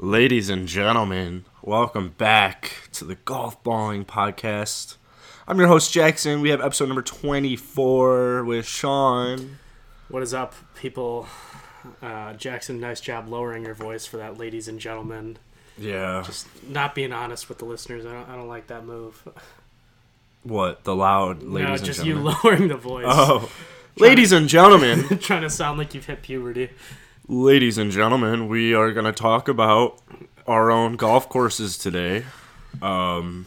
Ladies and gentlemen, welcome back to the Golf Balling Podcast. I'm your host, Jackson. We have episode number 24 with Sean. What is up, people? Uh, Jackson, nice job lowering your voice for that, ladies and gentlemen. Yeah. Just not being honest with the listeners. I don't, I don't like that move. What? The loud ladies no, and just gentlemen? you lowering the voice. Oh. Ladies and gentlemen, Trying to sound like you've hit puberty. Ladies and gentlemen, we are going to talk about our own golf courses today. Um,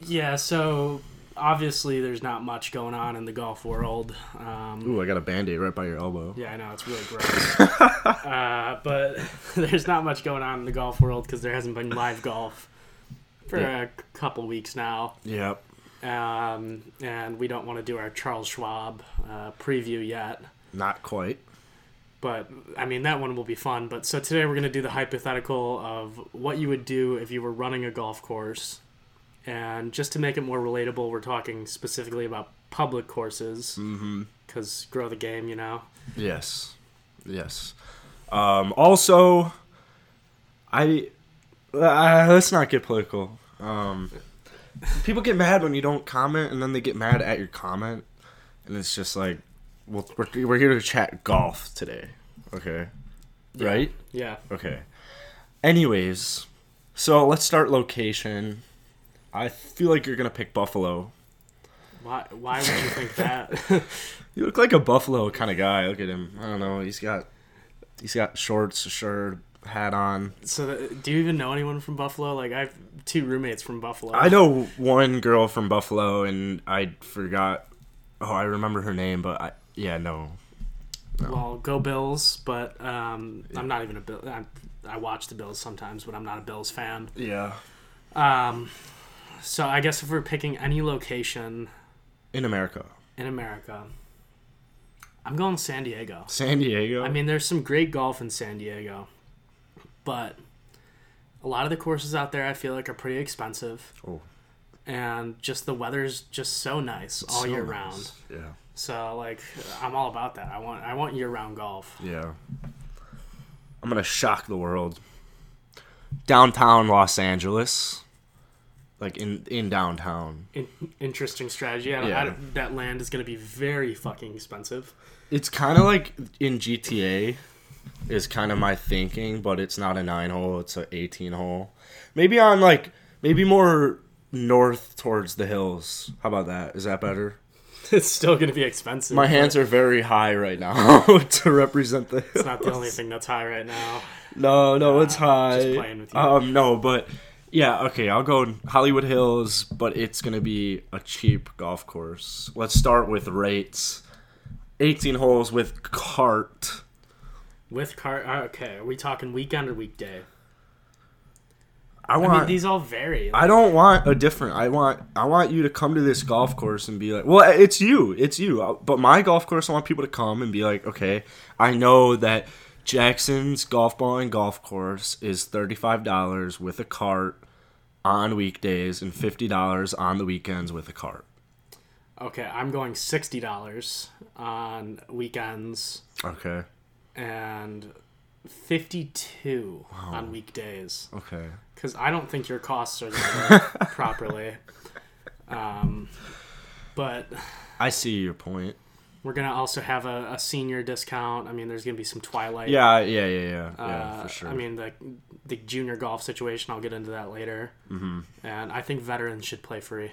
Yeah, so obviously there's not much going on in the golf world. Um, ooh, I got a band aid right by your elbow. Yeah, I know it's really gross. uh, but there's not much going on in the golf world because there hasn't been live golf for Yeah. a couple weeks now, Yep. um, and we don't want to do our Charles Schwab uh, preview yet. Not quite. But I mean that one will be fun. But so today we're gonna do the hypothetical of what you would do if you were running a golf course, and just to make it more relatable, we're talking specifically about public courses Mm-hmm. because grow the game, you know. Yes. Yes. Um, also, I uh, let's not get political. Um, people get mad when you don't comment, and then they get mad at your comment, and it's just like, well, we're, we're here to chat golf today, okay? Right? Yeah. Okay. Anyways, so let's start location. I feel like you're gonna pick Buffalo. Why? Why would you think that? You look like a Buffalo kind of guy. Look at him. I don't know. He's got he's got shorts, a shirt, hat on. so, the, do you even know anyone from Buffalo? Like, I have two roommates from Buffalo. I know one girl from Buffalo, and I forgot. Oh, I remember her name, but I yeah no. Well, go Bills, but um, I'm not even a Bill. I, I watch the Bills sometimes, but I'm not a Bills fan. Yeah. Um, so I guess if we're picking any location In America, in America, I'm going San Diego. San Diego. I mean, there's some great golf in San Diego, but a lot of the courses out there I feel like are pretty expensive, oh, and just the weather's just so nice all so year nice. round. Yeah. So like, I'm all about that. I want I want year round golf. Yeah. I'm gonna shock the world. Downtown Los Angeles, like in in downtown. In, interesting strategy. I, Yeah. I, that land is going to be very fucking expensive. It's kind of like in GTA, is kind of my thinking, but it's not a nine hole; it's a eighteen hole. Maybe on like maybe more north towards the hills. How about that? Is that better? It's still going to be expensive. My hands are very high right now to represent the. It's not the only thing that's high right now. No, no, it's Uh, high. just playing with you. Um, no, but yeah, okay, I'll go Hollywood Hills, but it's gonna be a cheap golf course. Let's start with rates. 18 holes with cart. With car. uh, Okay, are we talking weekend or weekday? I I want. mean, these all vary. I don't want a different. I want. I want you to come to this golf course and be like, well, it's you, it's you. Uh, But my golf course, I want people to come and be like, okay, I know that Jackson's golf ball and golf course is thirty five dollars with a cart on weekdays and fifty dollars on the weekends with a cart. Okay, I'm going sixty dollars on weekends Okay. and fifty-two on weekdays Okay. because I don't think your costs are going to work properly. Um, but I see your point. we're gonna also have a, a senior discount. I mean, there's gonna be some Twilight. Yeah, yeah, yeah, yeah, yeah, Uh, for sure. I mean, the the junior golf situation. I'll get into that later. Mm-hmm. And I think veterans should play free.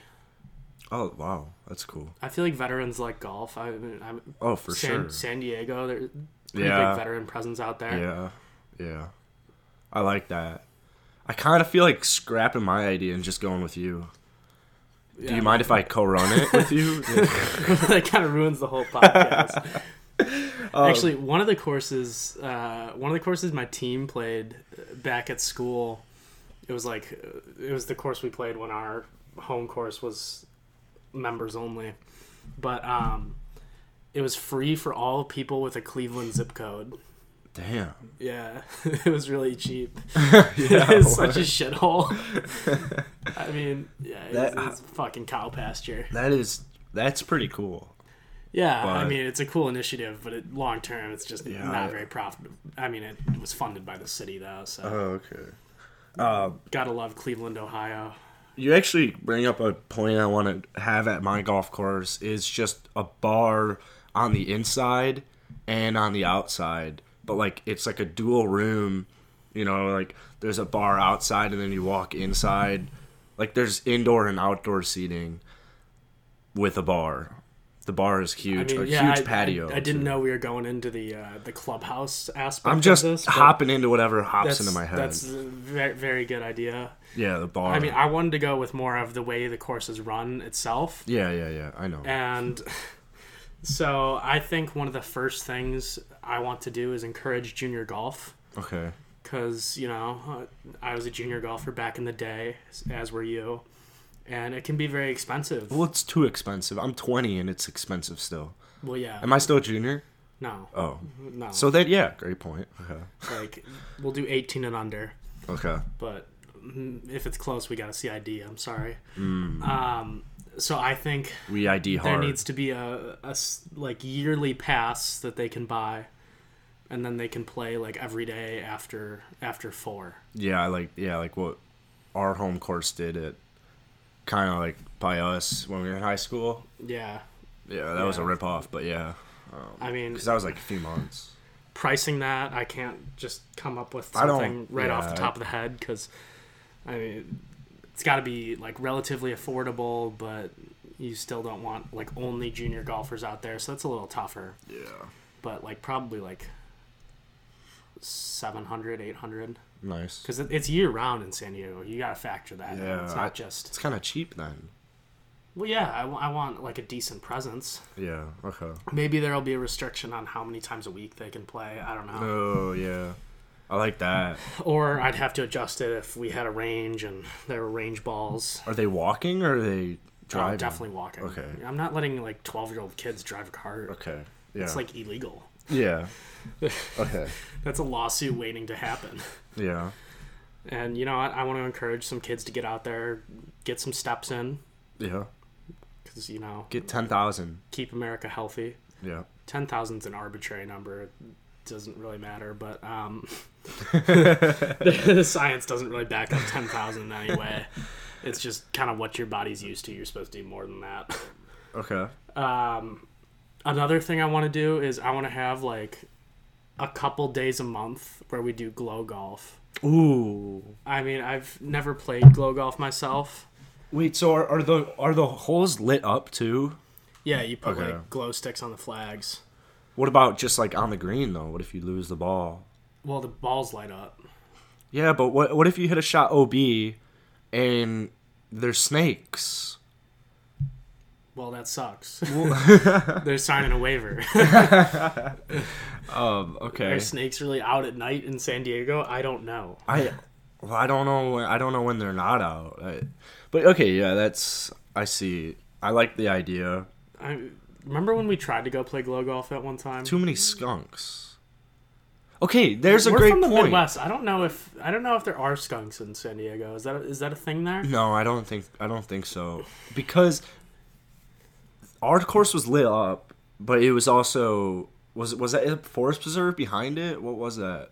oh wow, that's cool. I feel like veterans like golf. I, I'm Oh, for San, sure. San Diego, Yeah. big veteran presence out there. Yeah, yeah. I like that. I kind of feel like scrapping my idea and just going with you. Do you mind if I co-run it with you? that kind of ruins the whole podcast. Oh. Actually, one of the courses, uh, one of the courses my team played back at school, it was like it was the course we played when our home course was members only, but um, it was free for all people with a Cleveland zip code. Damn. Yeah, it was really cheap. Yeah, it's such a shithole. I mean, yeah, it's, That- it's fucking cow pasture. That is that's pretty cool. Yeah, I mean it's a cool initiative, but it, long term it's just Yeah, not very profitable. I mean it, was funded by the city though, so Oh, okay. Uh, Gotta love Cleveland, Ohio. you actually bring up a point I want to have at my golf course is just a bar on the inside and on the outside, but like it's like a dual room. You know, like there's a bar outside and then you walk inside. Like there's indoor and outdoor seating with a bar. The bar is huge, a huge I, patio. I, I didn't too. know we were going into the uh, the clubhouse aspect. I'm just of this, hopping into whatever hops into my head. That's a very very good idea. yeah, the bar. I mean, I wanted to go with more of the way the course is run itself, yeah, yeah, yeah. I know. and so I think one of the first things I want to do is encourage junior golf. Okay. because you know I was a junior golfer back in the day, as were you, and it can be very expensive. Well, it's too expensive. I'm 20 and it's expensive still. Well, yeah, Am I still a junior? no, Oh. no. So that yeah, great point. Okay. like we'll do 18 and under, Okay. but mm, if it's close, we got a CID. I'm sorry. Mm. Um, so I think We ID there needs to be a like yearly pass that they can buy, and then they can play like every day after after four. yeah, like yeah, like what our home course did it kind of like by us when we were in high school. Yeah, Yeah, that was a rip off, but yeah. Um, I mean, Cuz that was like a few months. pricing that I can't just come up with I something right off the top of the head because I mean it's got to be like relatively affordable, but you still don't want like only junior golfers out there, so that's a little tougher. Yeah. But like probably like 700, 800 Nice. because it's year round in San Diego. You got to factor that. in. Yeah, it's I- not just It's kind of cheap then. well, yeah. I, wa- I want like a decent presence. Yeah. Okay. Maybe there'll be a restriction on how many times a week they can play. I don't know. Oh, yeah. I like that. Or I'd have to adjust it if we had a range and there were range balls. Are they walking or are they oh, driving? Oh, definitely walking. Okay. I'm not letting like 12 year old kids drive a car. Okay. Yeah. It's like illegal. yeah. Okay. That's a lawsuit waiting to happen. Yeah. And you know what? I want to encourage some kids to get out there, get some steps in, Yeah. because you know, Get 10,000. keep America healthy. Yeah. 10,000 is an arbitrary number. Doesn't really matter, but um, the science doesn't really back up 10,000 anyway. It's just kind of what your body's used to. You're supposed to do more than that. Okay. Um, another thing I want to do is I want to have like a couple days a month where we do glow golf. Ooh. I mean, I've never played glow golf myself. Wait, so are, are the are the holes lit up too? Yeah, you put Okay. like glow sticks on the flags. What about just like on the green though? What if you lose the ball? Well, the balls light up. Yeah, but what what if you hit a shot OB and there's snakes? Well, that sucks. They're signing a waiver. Um, okay. Are snakes really out at night in San Diego? I don't know. I well, I don't know when, I don't know when they're not out. I, but okay, yeah, that's I see. I like the idea. I remember when we tried to go play glow golf at one time. Too many skunks. Okay, there's a We're great from the point. Midwest. I don't know if I don't know if there are skunks in San Diego. Is that a, is that a thing there? No, I don't think I don't think so because our course was lit up, but it was also was was that a forest preserve behind it? What was that?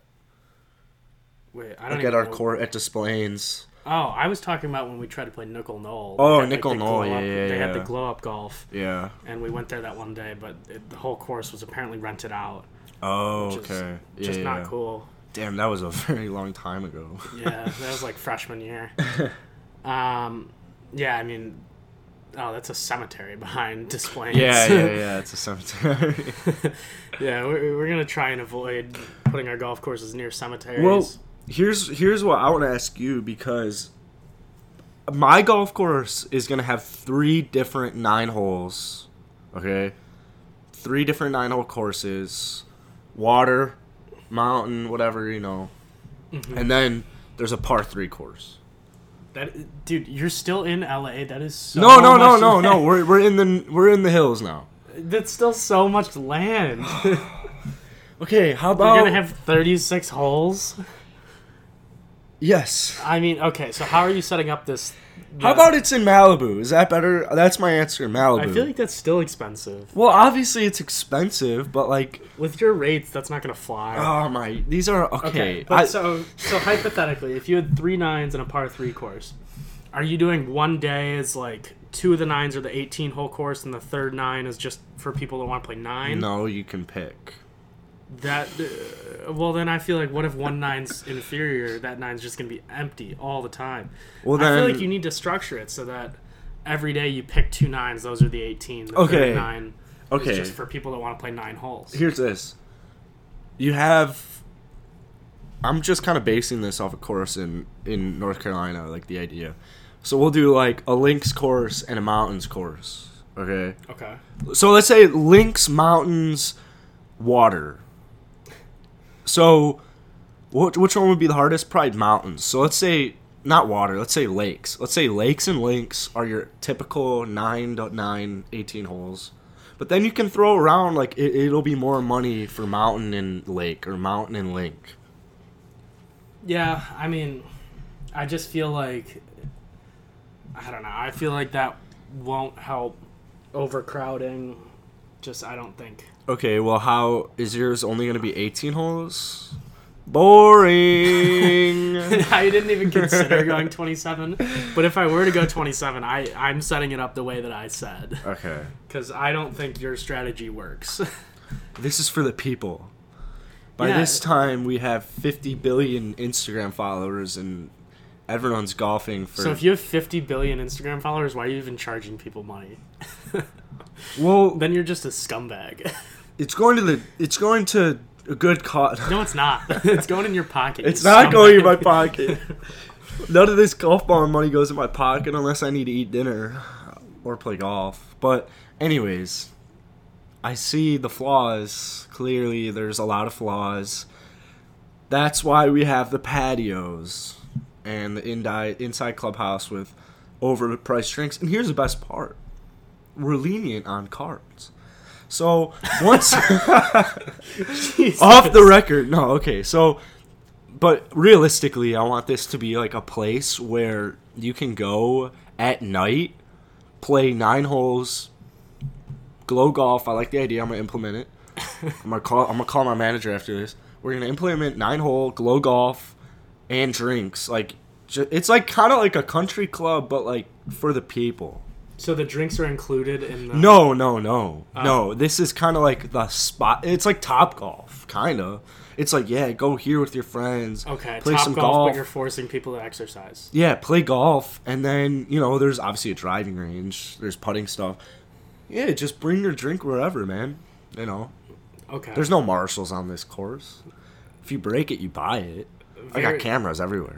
Wait, I don't Like even at our know. court at Des Plaines. Oh, I was talking about when we tried to play Nickol Knoll. Oh, had, Nickol the Knoll, yeah, yeah, They had the glow up golf, Yeah. and we went there that one day, but it, the whole course was apparently rented out. Oh, is okay. Yeah, Just yeah, not yeah. cool. Damn, that was a very long time ago. Yeah, that was like freshman year. Um, yeah, I mean, oh, that's a cemetery behind Des Plaines. yeah, yeah, yeah. It's a cemetery. yeah. We're, we're gonna try and avoid putting our golf courses near cemeteries. Well, here's here's what I want to ask you because my golf course is gonna have three different nine holes. Okay, three different nine hole courses, water, mountain, whatever you know, Mm-hmm. and then there's a par three course. that dude, you're still in LA. That is so No, no, no, no, no. land. We're we're in the we're in the hills now. That's still so much land. Okay, how about you're gonna have 36 holes. Yes. I mean, okay, so how are you setting up this? How about it's in Malibu? Is that better? That's my answer. Malibu. I feel like that's still expensive. well, obviously it's expensive, but like, With your rates, that's not gonna fly. oh my, these are okay. okay, but I- so so hypothetically, if you had three nines and a par three course, are you doing one day is like two of the nines are the eighteen hole course, and the third nine is just for people that want to play nine? no, you can pick. That uh, well, then I feel like what if one nine's inferior? That nine's just gonna be empty all the time. Well, I feel like you need to structure it so that every day you pick two nines. Those are the eighteen. The Okay. nine okay. just for people that want to play nine holes. Here's this. You have. I'm just kind of basing this off a course in in North Carolina, like the idea. So we'll do like a links course and a mountains course. Okay. Okay. So let's say links, mountains, water. So, which one would be the hardest? Probably mountains. So let's say not water. Let's say lakes. Let's say lakes and links are your typical 9 to 9 18 holes. But then you can throw around like it, it'll be more money for mountain and lake or mountain and link. Yeah, I mean, I just feel like I don't know. I feel like that won't help overcrowding. Just I don't think. Okay, well, how is yours only going to be 18 holes? Boring. I didn't even consider going 27, but if I were to go 27, I I'm setting it up the way that I said okay. because I don't think your strategy works. This is for the people. By Yeah. this time, we have 50 billion Instagram followers, and everyone's golfing for. so if you have 50 billion Instagram followers, why are you even charging people money? well, Then you're just a scumbag. it's going to the. It's going to a good cause. no, it's not. It's going in your pocket. It's not going in my pocket. None of this golf ball money goes in my pocket unless I need to eat dinner or play golf. But, anyways, I see the flaws. Clearly, there's a lot of flaws. That's why we have the patios and the indi- inside clubhouse with overpriced drinks. And here's the best part we're lenient on cards. So, once. Off the record no okay so but realistically i want this to be like a place where you can go at night play nine holes glow golf i like the idea i'm gonna implement it i'm gonna call i'm gonna call my manager after this we're gonna implement nine hole glow golf and drinks like ju- it's like kind of like a country club but like for the people So the drinks are included in the. no, no, no, Oh. no. This is kind of like the spot. It's like Top Golf, kind of. It's like yeah, go here with your friends. Okay, play top some golf, golf. but you're forcing people to exercise. Yeah, play golf, and then you know there's obviously a driving range. There's putting stuff. Yeah, just bring your drink wherever, man. You know, Okay. there's no marshals on this course. If you break it, you buy it. I got cameras everywhere.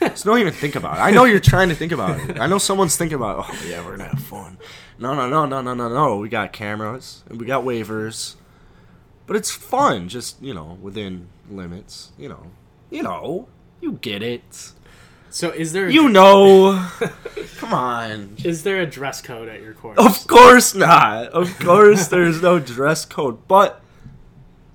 so don't even think about it. I know you're trying to think about it. I know someone's thinking about, oh yeah, we're gonna have fun. No, no, no, no, no, no, no. We got cameras and we got waivers, but it's fun. Just you know, within limits. You know, you know, you get it. So is there You know. Come on. is there a dress code at your course? Of course not. Of course, there's no dress code. But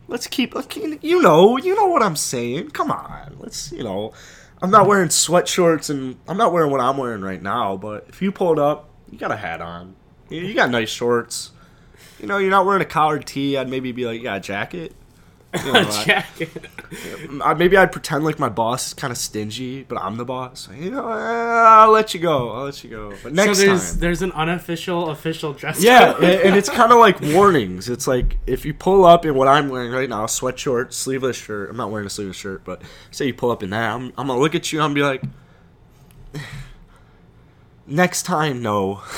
let's keep. You know. You know what I'm saying. Come on. Let's. You know. I'm not wearing sweatshorts and I'm not wearing what I'm wearing right now. But if you pulled up, you got a hat on. You you got nice shorts. You know, you're not wearing a collared tee. I'd maybe be like, a jacket. You know, jacket. I, maybe I'd pretend like my boss is kind of stingy, but I'm the boss. You know, I'll let you go. I'll let you go. But next so there's time, there's an unofficial official dress yeah, code. and, and it's kind of like warnings. It's like if you pull up in what I'm wearing right now, sweatshirt, sleeveless shirt. I'm not wearing a sleeveless shirt, but say you pull up in that, I'm, I'm gonna look at you. I'm gonna be like, next time, no.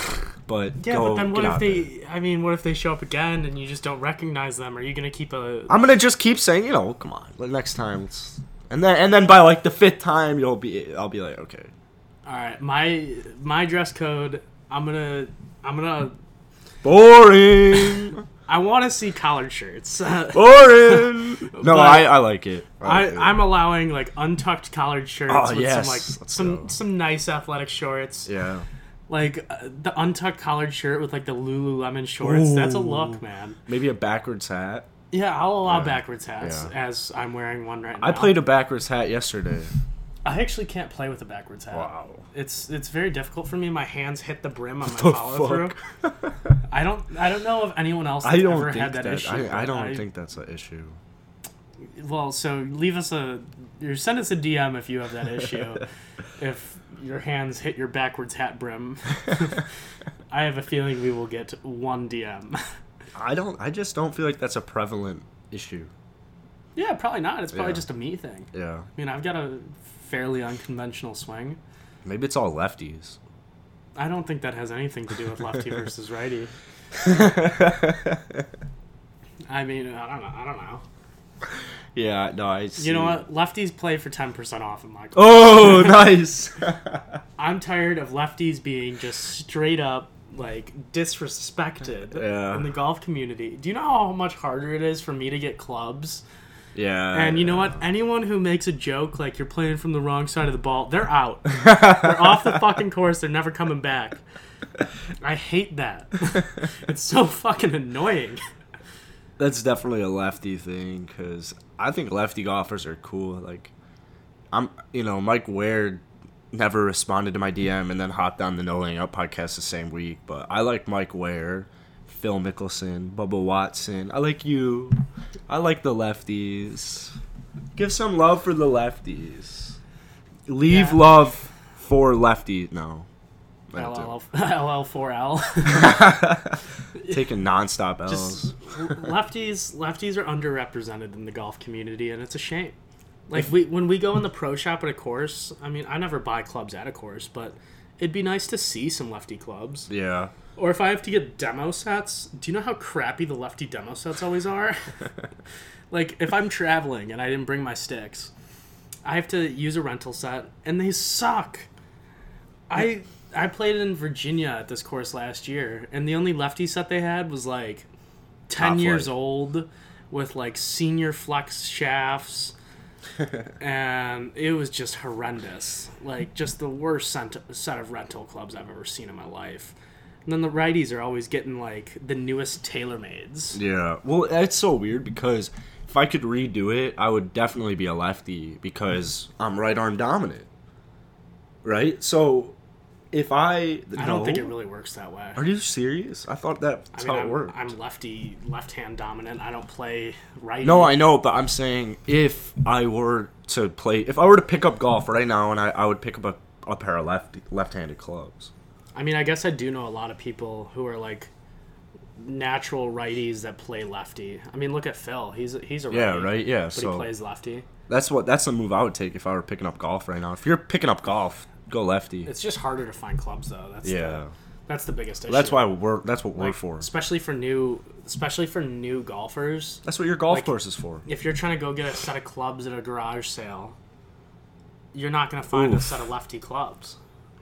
But yeah, go, but then what if out there. they? I mean, what if they show up again and you just don't recognize them? Are you gonna keep a? I'm gonna just keep saying, you know, come on. Next time, and then and then by like the fifth time, you'll be. I'll be like, okay. All right, my my dress code. I'm gonna I'm gonna. Boring. I want to see collared shirts. Boring. No, I, I like it. I, like it. I'm allowing like untucked collared shirts Oh, with yes, some let's like some go. some nice athletic shorts. Yeah. Like uh, the untucked collared shirt with like the Lululemon shorts. That's a look, man. Maybe a backwards hat. Yeah, I'll allow Yeah, backwards hats yeah. as I'm wearing one right now. I played a backwards hat yesterday. I actually can't play with a backwards hat. Wow. It's it's very difficult for me. My hands hit the brim on my follow through. I don't I don't know if anyone else has I don't ever think had that, that. issue. I, I don't think that's an issue. Well, so leave us a or send us a DM if you have that issue. if your hands hit your backwards hat brim, I have a feeling we will get one DM. I don't. I just don't feel like that's a prevalent issue. yeah, probably not. It's probably Yeah. just a me thing. Yeah. I mean, I've got a fairly unconventional swing. Maybe it's all lefties. I don't think that has anything to do with lefty versus righty. I mean, I don't know. I don't know. Yeah. No. I. See. You know what? Lefties play for ten percent off in my club. Oh, nice. I'm tired of lefties being just straight up like disrespected Yeah. in the golf community. Do you know how much harder it is for me to get clubs? yeah. And you know what? Anyone who makes a joke like you're playing from the wrong side of the ball, they're out. they're off the fucking course. They're never coming back. I hate that. it's so fucking annoying. That's definitely a lefty thing because I think lefty golfers are cool. Like, I'm, you know, Mike Weir never responded to my DM and then hopped on the No Laying Up podcast the same week. But I like Mike Weir, Phil Mickelson, Bubba Watson. I like you. I like the lefties. Give some love for the lefties. Leave Yeah. love for lefties. No. I have to- LL, LL4L. Taking nonstop L's. Just lefties, lefties are underrepresented in the golf community, and it's a shame. Like we, when we go in the pro shop at a course, I mean, I never buy clubs at a course, but it'd be nice to see some lefty clubs. yeah. Or if I have to get demo sets, do you know how crappy the lefty demo sets always are? like if I'm traveling and I didn't bring my sticks, I have to use a rental set, and they suck. I I played in Virginia at this course last year, and the only lefty set they had was like ten Top years flight. old, with like senior flex shafts, and it was just horrendous. Like just the worst set set of rental clubs I've ever seen in my life. And then the righties are always getting like the newest TaylorMades. Yeah. Well, it's so weird because if I could redo it, I would definitely be a lefty because I'm right arm dominant. Right? So if I I don't think it really works that way. Are you serious? I thought that's I mean, how it I'm, worked. I'm lefty, left hand dominant. I don't play right. No, I know, but I'm saying if I were to play, if I were to pick up golf right now, and I, I would pick up a, a pair of left left-handed clubs. I mean, I guess I do know a lot of people who are like natural righties that play lefty. I mean, look at Phil. He's a, he's a Yeah, right. Yeah, But so he plays lefty. that's what that's the move I would take if I were picking up golf right now. If you're picking up golf, go lefty. It's just harder to find clubs though. That's yeah, the, that's the biggest issue. that's why we're that's what we're Like, for. especially for new, especially for new golfers. That's what your golf like- course is for. If you're trying to go get a set of clubs at a garage sale, you're not going to find a set of lefty clubs.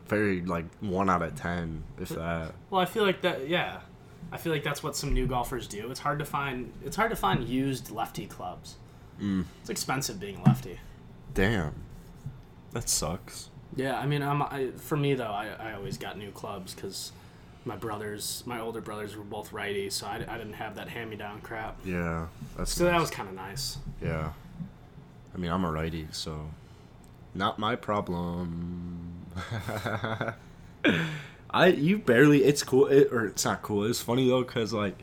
Very like one out of ten, if that. Well, I feel like that. Yeah, I feel like that's what some new golfers do. It's hard to find. It's hard to find used lefty clubs. Mm. It's expensive being lefty. Damn, that sucks. Yeah, I mean, I'm, I, for me though, I, I always got new clubs because my brothers, my older brothers, were both righty, so I, I didn't have that hand-me-down crap. Yeah, that's So that was kind of nice. Yeah. I mean, I'm a righty, so not my problem. I you barely it's cool it, or it's not cool. It's funny though cuz like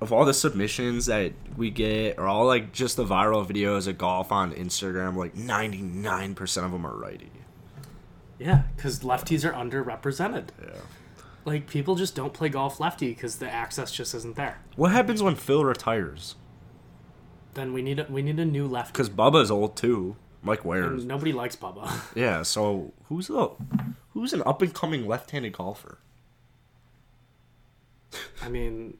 of all the submissions that we get or all like just the viral videos of golf on Instagram, like 99% of them are righty. Yeah, because lefties are underrepresented. Yeah. Like people just don't play golf lefty because the access just isn't there. What happens when Phil retires? Then we need a, we need a new lefty. Cuz Bubba's old too. Mike Weir's. And nobody likes Bubba. Yeah, so who's the who's an up and coming left-handed golfer? I mean,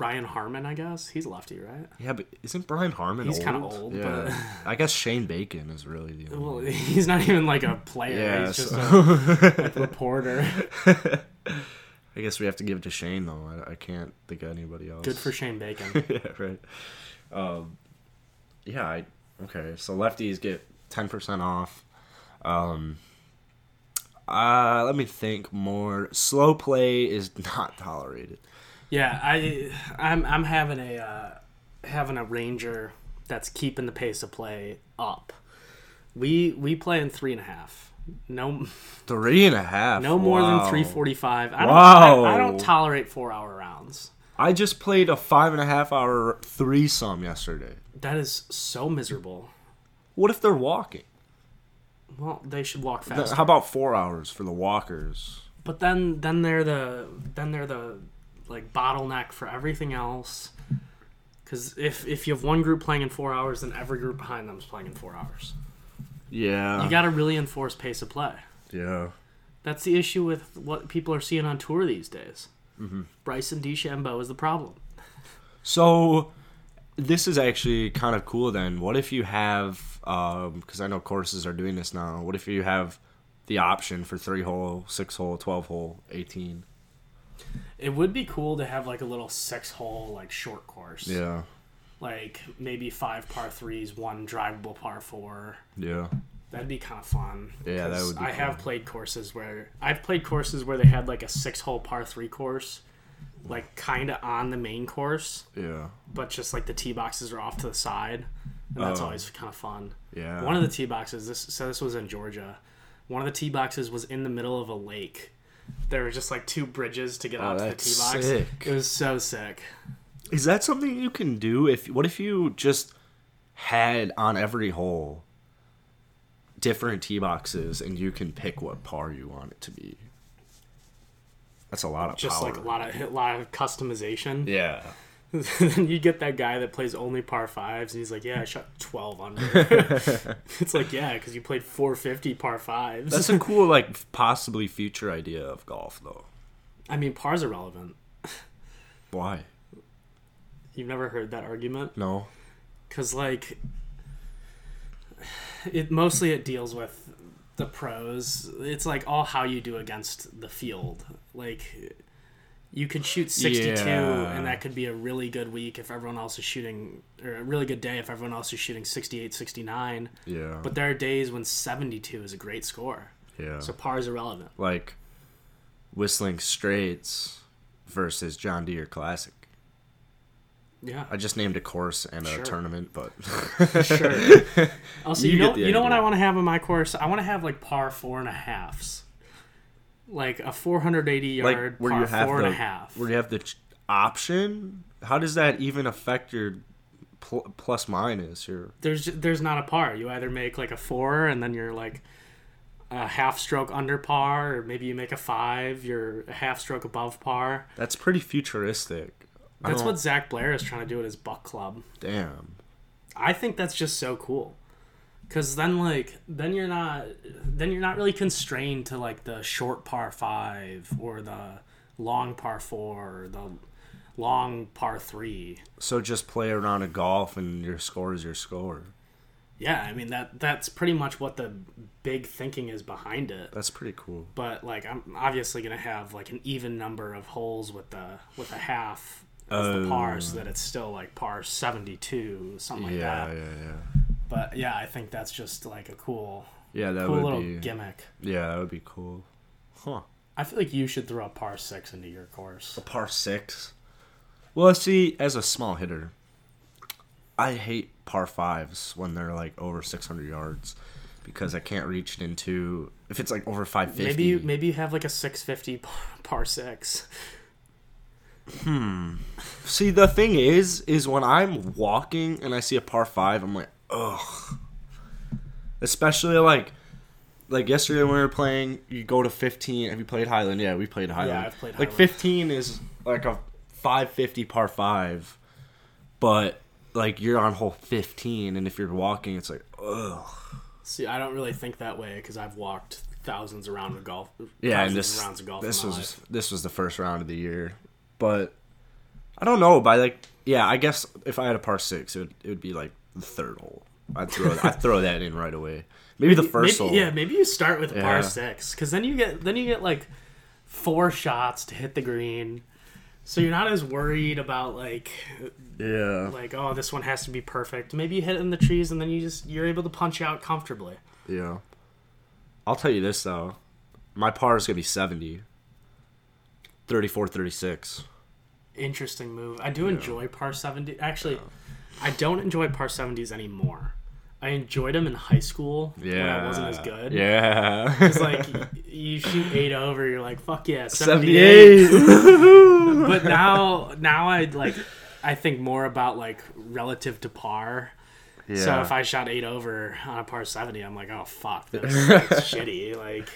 Brian Harman, I guess he's lefty, right? Yeah, but isn't Brian Harman He's old? kinda old, Yeah. but- I guess Shane Bacon is really the Well, only. he's not even like a player. Yeah, he's just so- a like, reporter. I guess we have to give it to Shane though. I, I can't think of anybody else. Good for Shane Bacon. yeah, right. Um, yeah, I okay. So lefties get ten percent off. Um, uh, let me think more. Slow play is not tolerated. Yeah, I I'm I'm having a uh, having a ranger that's keeping the pace of play up. We we play in three and a half. No, Three and a half. no more Wow. than three forty-five. I don't, Wow. I, I don't tolerate four-hour rounds. I just played a five and a half hour threesome yesterday. That is so miserable. What if they're walking? Well, they should walk faster. How about four hours for the walkers? But then then they're the then they're the like bottleneck for everything else. Because if if you have one group playing in four hours, then every group behind them is playing in four hours. Yeah. You got to really enforce pace of play. yeah. That's the issue with what people are seeing on tour these days. Mm-hmm. Bryson DeChambeau is the problem. So this is actually kind of cool then. What if you have because I know courses are doing this now. What if you have the option for three hole, six hole, twelve hole, eighteen? It would be cool to have like a little six hole like short course. Yeah. Like maybe five par threes, one drivable par four. Yeah. That'd be kind of fun. Yeah, that would be I have played courses where I've played courses where they had like a six hole par three course, like kind of on the main course, Yeah. but just like the tee boxes are off to the side, and that's Oh. always kind of fun. Yeah. One of the tee boxes, this so this was in Georgia. One of the tee boxes was in the middle of a lake. There were just like two bridges to get Oh, out to the that's tee box. sick. It was so sick. Is that something you can do? If what if you just had on every hole different tee boxes and you can pick what par you want it to be? That's a lot of Just power. like a lot of a lot of customization. yeah. then you get that guy that plays only par fives, and he's like, "Yeah, I shot twelve under." it's like, yeah, because you played four fifty par fives. That's a cool like possibly future idea of golf though. I mean, par's are irrelevant. Why? You've never heard that argument, No. because like, it mostly it deals with the pros. It's like all how you do against the field. Like, you could shoot sixty two, Yeah. and that could be a really good week if everyone else is shooting, or a really good day if everyone else is shooting 68, 69. Yeah. But there are days when 72 is a great score. yeah. So par is irrelevant. like Whistling Straits versus John Deere Classic. Yeah. I just named a course and a Sure. tournament, but sure. Also, You you, know, you know what. I want to have in my course? I want to have like par four and a halves, like a 480 like yard where par you have four the and a half. where you have the ch- option. How does that even affect your pl- plus minus? Your There's there's not a par. You either make like a four and then you're like a half stroke under par, or maybe you make a five. You're a half stroke above par. that's pretty futuristic. I That's don't- what Zach Blair is trying to do at his Buck Club. Damn. I think that's just so cool. Cause then like then you're not then you're not really constrained to like the short par five or the long par four or the long par three. So just play around a golf and your score is your score. Yeah, I mean that that's pretty much what the big thinking is behind it. That's pretty cool. But like I'm obviously gonna have like an even number of holes with the with a half as the par so oh. that it's still like par seventy two, something like yeah, that. yeah, yeah. But yeah, I think that's just like a cool Yeah, that cool would little be. gimmick. Yeah, that would be cool. Huh. I feel like you should throw a par six into your course. A par six. Well, see, as a small hitter, I hate par fives when they're like over 600 yards because I can't reach it into if it's like over 550. Maybe you maybe you have like a six fifty par, par six. Hmm. See, the thing is, is when I'm walking and I see a par five, I'm like, ugh. Especially like, like yesterday when we were playing, you go to 15. Have you played Highland? Yeah, we played Highland. Yeah, I've played Like 15 is like a 550 par five, but like you're on hole 15, and if you're walking, it's like, ugh. See, I don't really think that way because I've walked thousands around of golf. Yeah, and this of rounds of golf. this was life. this was the first round of the year, but I don't know. By like, yeah, I guess if I had a par six, it would, it would be like the third hole. I'd throw I'd throw that in right away. Maybe the first maybe, hole. Yeah, maybe you start with Yeah. par six because then you get then you get like four shots to hit the green, so you're not as worried about like yeah, like oh this one has to be perfect. Maybe you hit it in the trees and then you just you're able to punch out comfortably. yeah. I'll tell you this though, my par is gonna be 70. 34, 36. Interesting move. I do enjoy par seventy. Actually, I don't enjoy par seventies anymore. I enjoyed them in high school Yeah. when I wasn't as good. Yeah. It's like you shoot eight over, you're like, fuck yeah, 78. 78. but now now I like I think more about like relative to par. yeah. So if I shot eight over on a par seventy, I'm like, oh fuck, that's, that's shitty. Like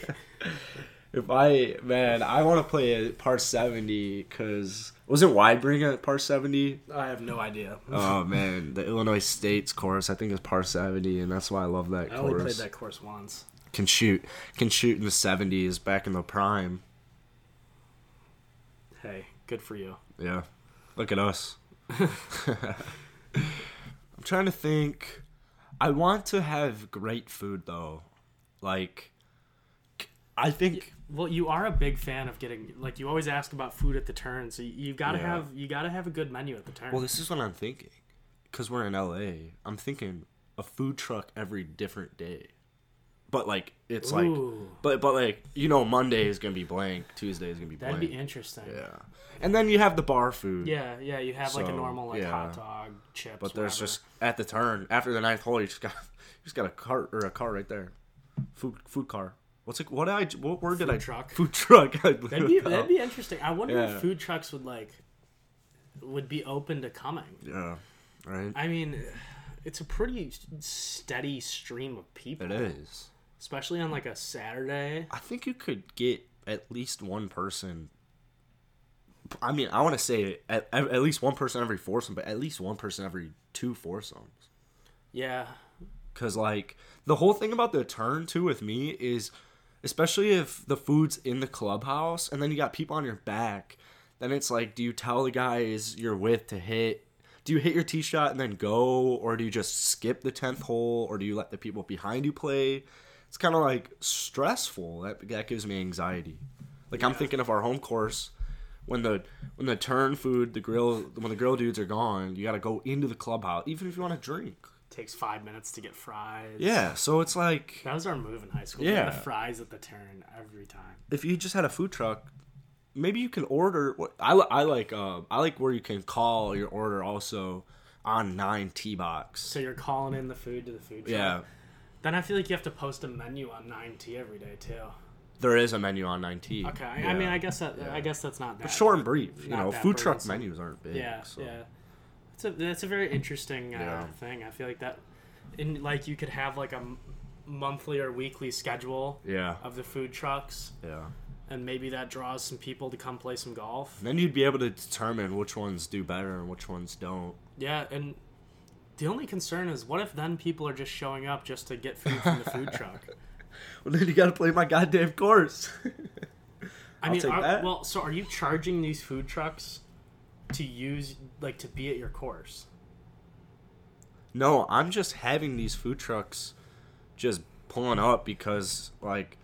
If I man, I want to play at par seventy because wasn't Weibring at par seventy? I have no idea. Oh man, the Illinois State's course I think is par seventy, and that's why I love that course. I only played that course once. Can shoot, can shoot in the seventies, back in the prime. Hey, good for you. Yeah, look at us. I'm trying to think. I want to have great food though, like. I think Well, you are a big fan of getting like you always ask about food at the turn, so you, you gotta Yeah. have you gotta have a good menu at the turn. Well, this is what I'm thinking. Because we're in LA, I'm thinking a food truck every different day. But like it's like, but but like you know, Monday is gonna be blank, Tuesday is gonna be blank. That'd blank. be interesting. yeah, and then you have the bar food. Yeah, yeah, you have like a normal like yeah. hot dog, chips. But there's whatever. just at the turn after the ninth hole, you just got you just got a cart or a car right there, food food car. What's it? What did I? What word did Food I? truck. Food truck. that'd be that'd be interesting. I wonder Yeah. if food trucks would like would be open to coming. yeah, right. I mean, it's a pretty steady stream of people, It is. especially on like a Saturday. I think you could get at least one person. I mean, I want to say at, at at least one person every foursome, but at least one person every two foursomes. Yeah, Cause like the whole thing about the turn too with me is, especially if the food's in the clubhouse and then you got people on your back, then it's like, do you tell the guys you're with to hit? Do you hit your tee shot and then go, or do you just skip the tenth hole, or do you let the people behind you play? It's kind of like stressful. That that gives me anxiety. Like I'm thinking of our home course. When the when the turn food, the grill, when the grill dudes are gone, you got to go into the clubhouse, even if you want to drink. Takes five minutes to get fries. Yeah, so it's like that was our move in high school. Yeah. Yeah, the fries at the turn every time. if you just had a food truck, maybe you can order. I I like uh, I like where you can call your order also on nine T box. So you're calling in the food to the food truck. Yeah, Then I feel like you have to post a menu on 9T every day too. there is a menu on nine T. Okay, I mean, I guess that I guess that's not bad. short and brief. You know, that food truck menus aren't big. Yeah, so. yeah. It's a that's a very interesting uh, Yeah. thing. I feel like that, in like you could have like a m- monthly or weekly schedule yeah, of the food trucks, yeah. and maybe that draws some people to come play some golf. Then you'd be able to determine which ones do better and which ones don't. Yeah, and the only concern is what if then people are just showing up just to get food from the food truck? Well, then you got to play my goddamn course. I mean, are, well, so are you charging these food trucks to use like to be at your course? No, I'm just having these food trucks just pulling up because, like,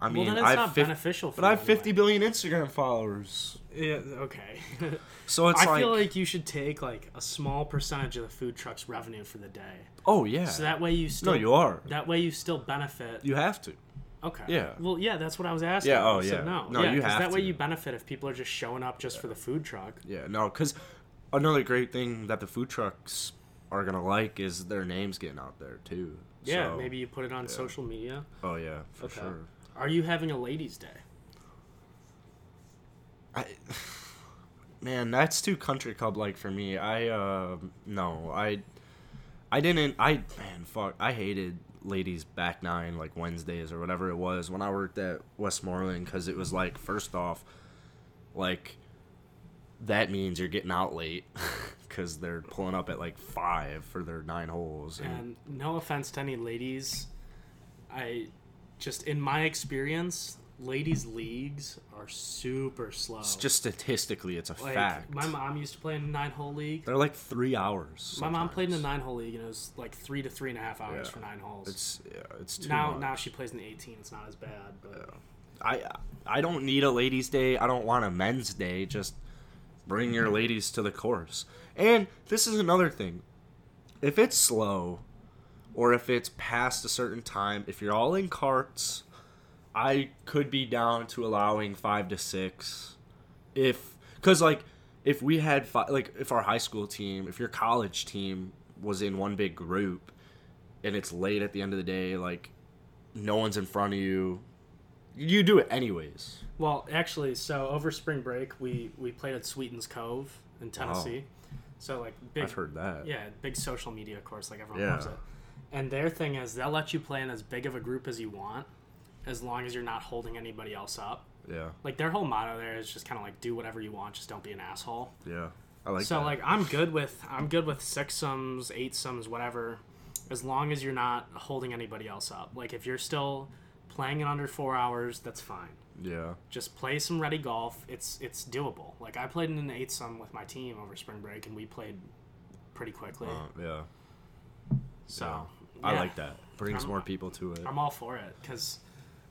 I mean, well, I not have fif- beneficial. For but I have you 50 anyway. billion Instagram followers. Yeah, okay. So it's like I like, feel like you should take like a small percentage of the food truck's revenue for the day, oh yeah, so that way you still no, you are. that way you still benefit. You have to. Okay. Yeah. Well, yeah, that's what I was asking. Yeah, oh, So yeah. no, No, yeah, you have that way you benefit if people are just showing up just for the food truck. Yeah, no, because another great thing that the food trucks are gonna like is their names getting out there too. Yeah, So- maybe you put it on social media. Oh yeah, for Okay. sure. Are you having a ladies' day? I, man, that's too country club like for me. I uh no, I I didn't I man, fuck. I hated ladies back nine like Wednesdays or whatever it was when I worked at Westmoreland cuz it was like first off like that means you're getting out late cuz they're pulling up at like 5 for their 9 holes and And no offense to any ladies, I just in my experience, ladies leagues are super slow. it's just statistically it's a like fact. my mom used to play in a nine hole league. They're like 3 hours. My mom played in a nine hole league and it was like three to three and a half hours Yeah. for nine holes. It's yeah, it's too now much. now she plays in the eighteen. It's not as bad, but I I don't need a ladies' day. I don't want a men's day. Just bring your ladies to the course. And this is another thing. If it's slow, or if it's past a certain time, if you're all in carts, I could be down to allowing five to six. If because like if we had five, like if our high school team, if your college team was in one big group, and it's late at the end of the day, like no one's in front of you, you do it anyways. Well, actually, so over spring break, we we played at Sweetens Cove in oh. Tennessee. So like big, I've heard that. yeah, big social media course, like everyone Yeah. loves it. And their thing is they'll let you play in as big of a group as you want, as long as you're not holding anybody else up. Yeah. Like their whole motto there is just kind of like do whatever you want, just don't be an asshole. Yeah. I like so that. like I'm good with I'm good with six sums, eight sums, whatever, as long as you're not holding anybody else up. Like if you're still playing in under four hours, that's fine. yeah. Just play some ready golf. It's it's doable. Like I played in an eight sum with my team over spring break, and we played pretty quickly. Uh, yeah. so yeah. I yeah, like that. Brings I'm- more people to it. I'm all for it because,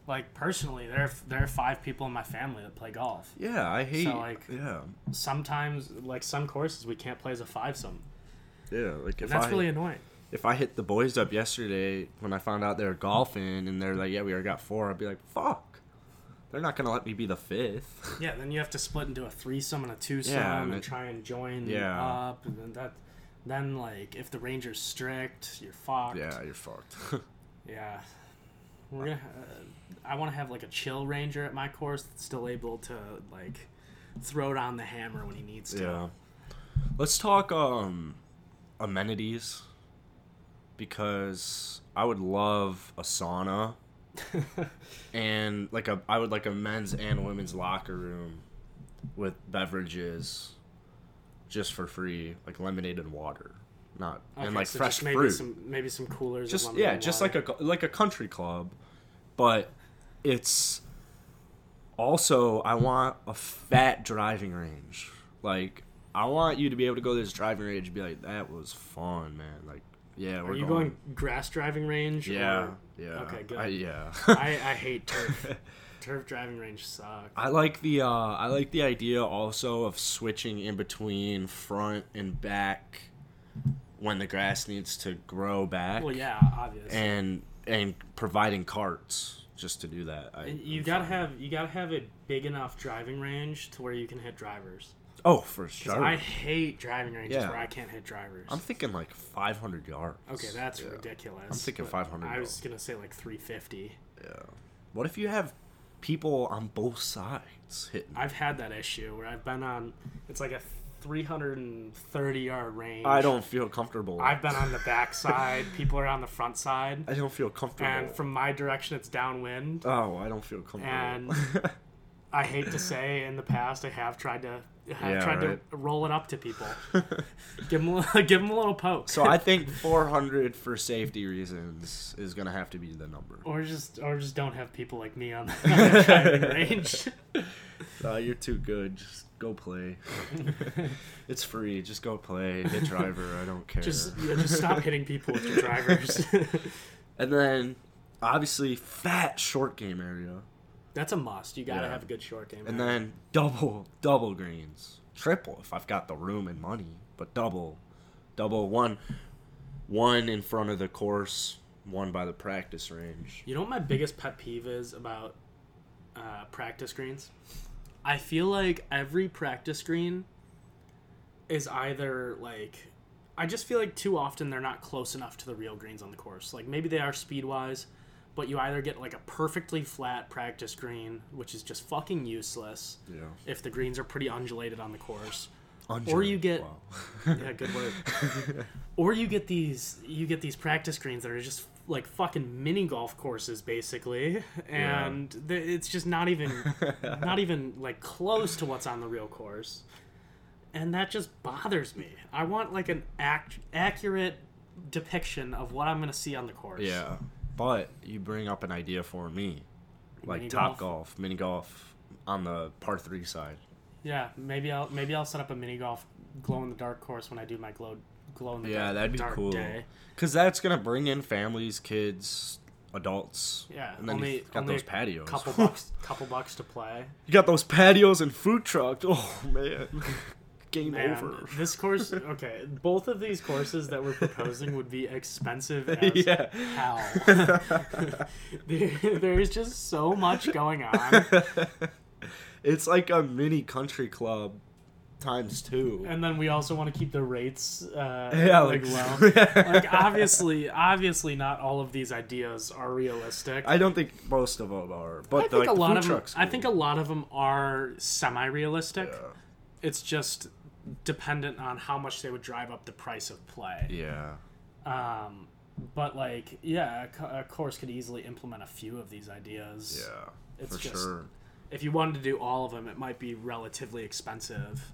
like personally, there there are five people in my family that play golf. yeah, I hate. like- yeah. Sometimes, like some courses, we can't play as a five some. Yeah. Like if and that's I really annoying. if I hit the boys up yesterday when I found out they were golfing and they're like, yeah, we already got four, I'd be like, fuck. They're not gonna let me be the fifth. Yeah, then you have to split into a threesome and a twosome Yeah, and, and try and join Yeah. up, and then that. Then like if the ranger's strict, you're fucked. yeah, you're fucked. Yeah. We're gonna, uh, I want to have like a chill ranger at my course that's still able to like throw down the hammer when he needs to. yeah. Let's talk um amenities because I would love a sauna and like a I would like a men's and women's locker room with beverages just for free, like lemonade and water. Not and like so fresh maybe fruit. some maybe some coolers. just yeah, just water. like a like a country club, but it's also I want a fat driving range. Like I want you to be able to go to this driving range and be like, that was fun, man. Like yeah, Are you going. going grass driving range? yeah, or- yeah. Okay, good. I, yeah. I, I hate turf. turf driving range sucks. I like the uh, I like the idea also of switching in between front and back when the grass needs to grow back. Well, yeah, obviously. and and providing carts just to do that. I, you I'm gotta fine. have you gotta have a big enough driving range to where you can hit drivers. oh for sure. I hate driving ranges Yeah. where I can't hit drivers. I'm thinking like 500 yards. okay, that's Yeah. ridiculous. I'm thinking 500 I was gonna say like 350. Yeah. What if you have people on both sides hitting? I've had that issue where I've been on. It's like a 330 yard range. I don't feel comfortable. I've been on the back side. People are on the front side, I don't feel comfortable. and from my direction, it's downwind. oh, I don't feel comfortable. And I hate to say, in the past, I have tried to have Yeah, tried right. to roll it up to people, give them a, give them a little poke. so I think 400 for safety reasons is gonna have to be the number. or just or just don't have people like me on the, on the range. Uh, you're too good. Just go play. it's free. Just go play. Hit driver. I don't care. Just yeah, just stop hitting people with your drivers. And then obviously fat short game area. That's a must. You gotta Yeah. have a good short game. And then double double greens. Triple if I've got the room and money. But double. Double one one in front of the course, one by the practice range. You know what my biggest pet peeve is about uh, practice greens? I feel like every practice green is either like. I just feel like too often they're not close enough to the real greens on the course. Like maybe they are speed wise, but you either get like a perfectly flat practice green, which is just fucking useless Yeah. if the greens are pretty undulated on the course. Undulated. Or you get- Wow. Yeah, good word. or you get these you get these practice greens that are just like fucking mini golf courses basically and th- it's just not even not even like close to what's on the real course and that just bothers me i want like an act- accurate depiction of what i'm going to see on the course Yeah. But you bring up an idea for me. Like Mini top golf? golf, mini golf on the par three side. yeah maybe i'll maybe i'll set up a mini golf glow in the dark course when i do my glow glow in the Yeah, dark, Yeah, that'd be cool. day Because that's gonna bring in families, kids, adults. yeah and then only you got those patios. couple bucks couple bucks to play You got those patios and food trucks. Oh man, game Man, over. this course, okay, both of these courses that we're proposing would be expensive as yeah. hell. there, there's just so much going on. it's like a mini country club times two. And then we also want to keep the rates uh, Yeah, like, low. like obviously, obviously, not all of these ideas are realistic. I don't think most of them are, but I the, think like, a lot food of them, truck's I think a lot of them are semi-realistic. Yeah. It's just dependent on how much they would drive up the price of play. Yeah. Um, but like, yeah, a a course could easily implement a few of these ideas. Yeah. It's for just- sure. If you wanted to do all of them, it might be relatively expensive.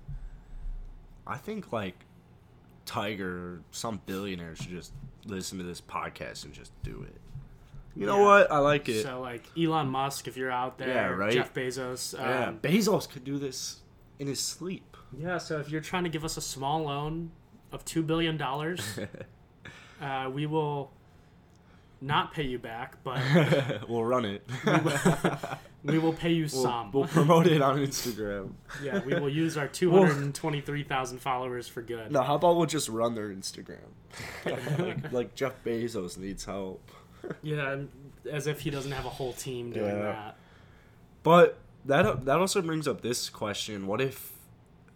I think like Tiger, some billionaire should just listen to this podcast and just do it. You know Yeah. what? I like it. So like Elon Musk, if you're out there, Yeah, right? Jeff Bezos. Um, yeah, Bezos could do this in his sleep. Yeah, so if you're trying to give us a small loan of two billion dollars, uh, we will not pay you back, but we'll run it. We will pay you we'll, some. we'll promote it on Instagram. yeah, we will use our two hundred and twenty-three thousand followers for good. No, how about we'll just run their Instagram? like, like Jeff Bezos needs help. Yeah, and as if he doesn't have a whole team doing Yeah. that. But that that also brings up this question: What if,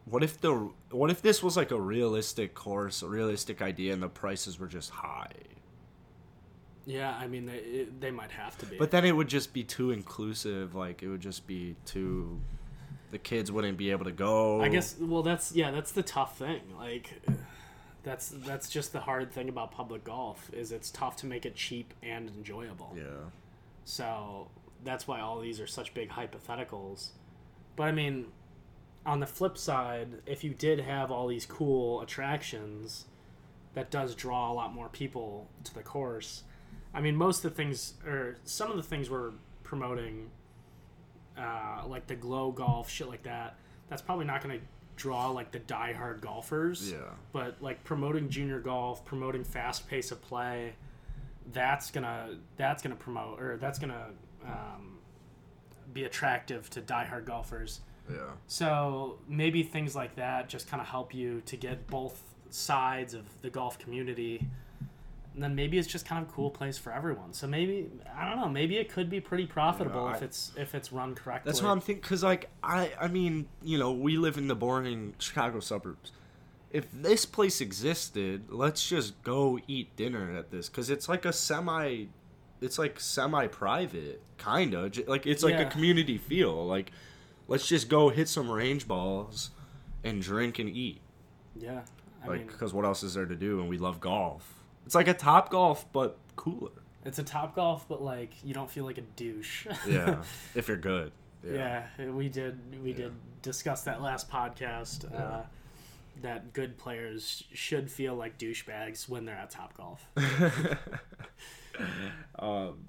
what if the what if this was like a realistic course, a realistic idea, and the prices were just high? Yeah, I mean they it, they might have to be. But then it would just be too inclusive. Like it would just be too. The kids wouldn't be able to go. I guess well that's yeah that's the tough thing like that's that's just the hard thing about public golf is it's tough to make it cheap and enjoyable. Yeah. So that's why all these are such big hypotheticals. But I mean, on the flip side, if you did have all these cool attractions, that does draw a lot more people to the course. I mean, most of the things, or some of the things we're promoting, uh, like the glow golf, shit like that, that's probably not going to draw like the diehard golfers Yeah. but like promoting junior golf, promoting fast pace of play, that's gonna that's gonna promote or that's gonna um, be attractive to diehard golfers. Yeah. So maybe things like that just kind of help you to get both sides of the golf community. And then maybe it's just kind of a cool place for everyone. So maybe I don't know. Maybe it could be pretty profitable Yeah, if I- it's if it's run correctly. That's what I'm thinking. Cause like I, I mean, you know, we live in the boring Chicago suburbs. If this place existed, let's just go eat dinner at this. Cause it's like a semi, it's like semi-private, kind of. Like it's like a community feel. Like, let's just go hit some range balls, and drink and eat. Yeah. I Like, because what else is there to do? And we love golf. It's like a top golf, but cooler. it's a top golf, but like you don't feel like a douche. Yeah, if you're good. Yeah, we did. We did discuss that last podcast. Uh, that good players should feel like douchebags when they're at Top Golf. Um,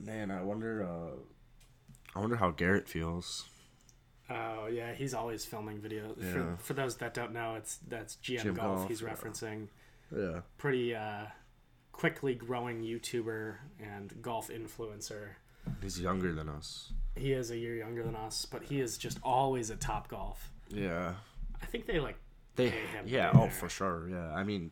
man, I wonder. Uh, I wonder how Garrett feels. Oh yeah, he's always filming videos. Yeah. For, for those that don't know, it's that's GM GM Golf, Golf, he's yeah. referencing. Yeah. Pretty uh, quickly growing YouTuber and golf influencer. He's younger than us. He is a year younger than us, but he is just always at Top Golf. Yeah. I think they like. They. Pay him Yeah. Oh, there. for sure. Yeah. I mean,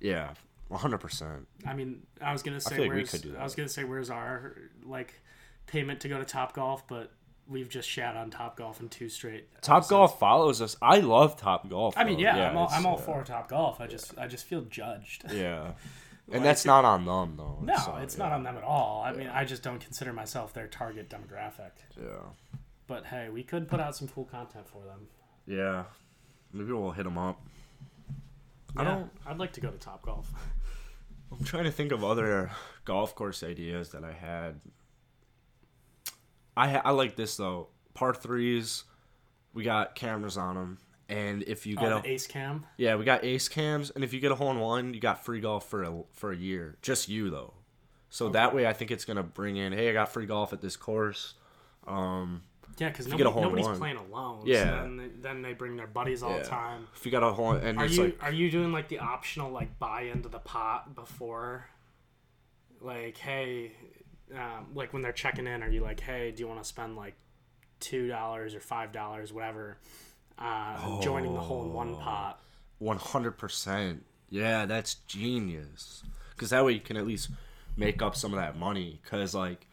yeah. One hundred percent. I mean, I was gonna say feel like we where's could do that. I was gonna say where's our like payment to go to Top Golf, but we've just shat on Top Golf in two straight. Top episodes. Golf follows us. I love Top Golf. I mean, though. yeah, I'm all, I'm all yeah. for Top Golf. I just I just feel judged. Yeah. Like, And that's not on them though. No, so, uh, it's yeah. not on them at all. I mean, I just don't consider myself their target demographic. Yeah. But hey, we could put out some cool content for them. Yeah. Maybe we'll hit them up. I don't- I'd like to go to Top Golf. I'm trying to think of other golf course ideas that I had. I ha- I like this though. Par threes, we got cameras on them, and if you get Oh, a Ace Cam. yeah, we got ace cams, and if you get a hole in one, you got free golf for a for a year. Just you though. So that way, I think it's gonna bring in. Hey, I got free golf at this course. Um, Yeah, because you get a nobody, nobody's one. playing alone. Yeah. So then, they, then they bring their buddies all Yeah. the time. if you got a hole, and Are you like are you doing like the optional like buy into the pot before? Like, hey, um, like when they're checking in, are you like, hey, do you want to spend like two dollars or five dollars, whatever, uh, joining the hole in one Oh. pot? One hundred percent. Yeah, that's genius. Because that way you can at least make up some of that money. Because like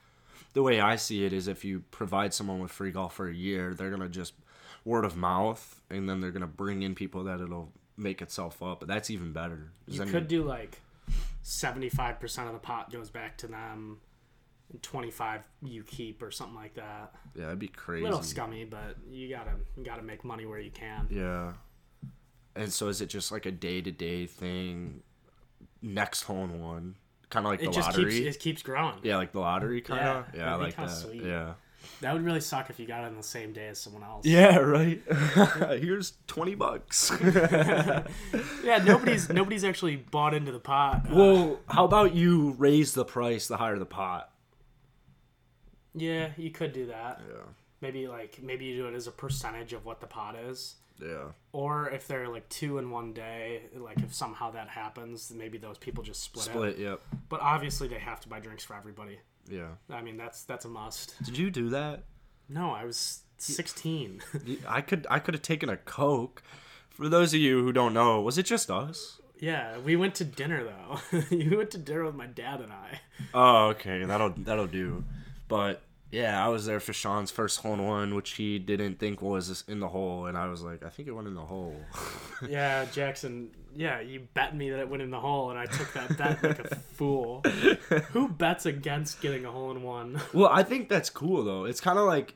the way I see it is, if you provide someone with free golf for a year, they're gonna just word of mouth, and then they're gonna bring in people that it'll make itself up. But that's even better. You could do like seventy five percent of the pot goes back to them, and twenty five you keep or something like that. yeah, that'd be crazy. A little scummy, but you gotta you gotta make money where you can. Yeah. And so is it just like a day to day thing? Next hole in one, kind of like It the lottery. keeps it keeps growing. yeah, like the lottery kind of. Yeah, Yeah, I like that. sweet. Yeah. That would really suck if you got it on the same day as someone else. Yeah, right. Here's twenty bucks. Yeah, nobody's nobody's actually bought into the pot. Well, how about you raise the price the higher the pot? Yeah, you could do that. Yeah. Maybe like maybe you do it as a percentage of what the pot is. Yeah. Or if they're like two in one day, like if somehow that happens, maybe those people just split, Split. it. Yep. But obviously they have to buy drinks for everybody. Yeah. I mean that's that's a must. Did you do that? No, I was sixteen. I could. I could have taken a coke. For those of you who don't know, was it just us? yeah, we went to dinner though. you went to dinner with my dad and I. Oh, okay. That'll that'll do. But yeah, I was there for Sean's first hole in one, which he didn't think was in the hole, and I was like, I think it went in the hole. Yeah, Jackson. Yeah, you bet me that it went in the hole, and I took that bet like a fool. Who bets against getting a hole in one? well, I think that's cool though. It's kind of like,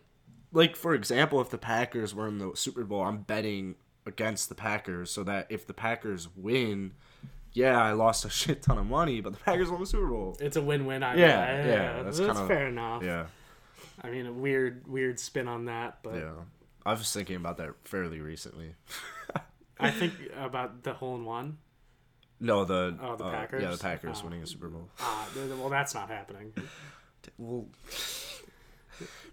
like for example, if the Packers were in the Super Bowl, I'm betting against the Packers so that if the Packers win, yeah, I lost a shit ton of money, but the Packers won the Super Bowl. It's a win-win. either Yeah, way. yeah, that's that's, kinda- fair enough. Yeah, I mean, a weird, weird spin on that, but yeah. I was thinking about that fairly recently. I think about the hole in one. No, the Oh, the uh, Yeah, the Packers? Packers Oh. winning a Super Bowl. Ah, well, that's not happening. Well,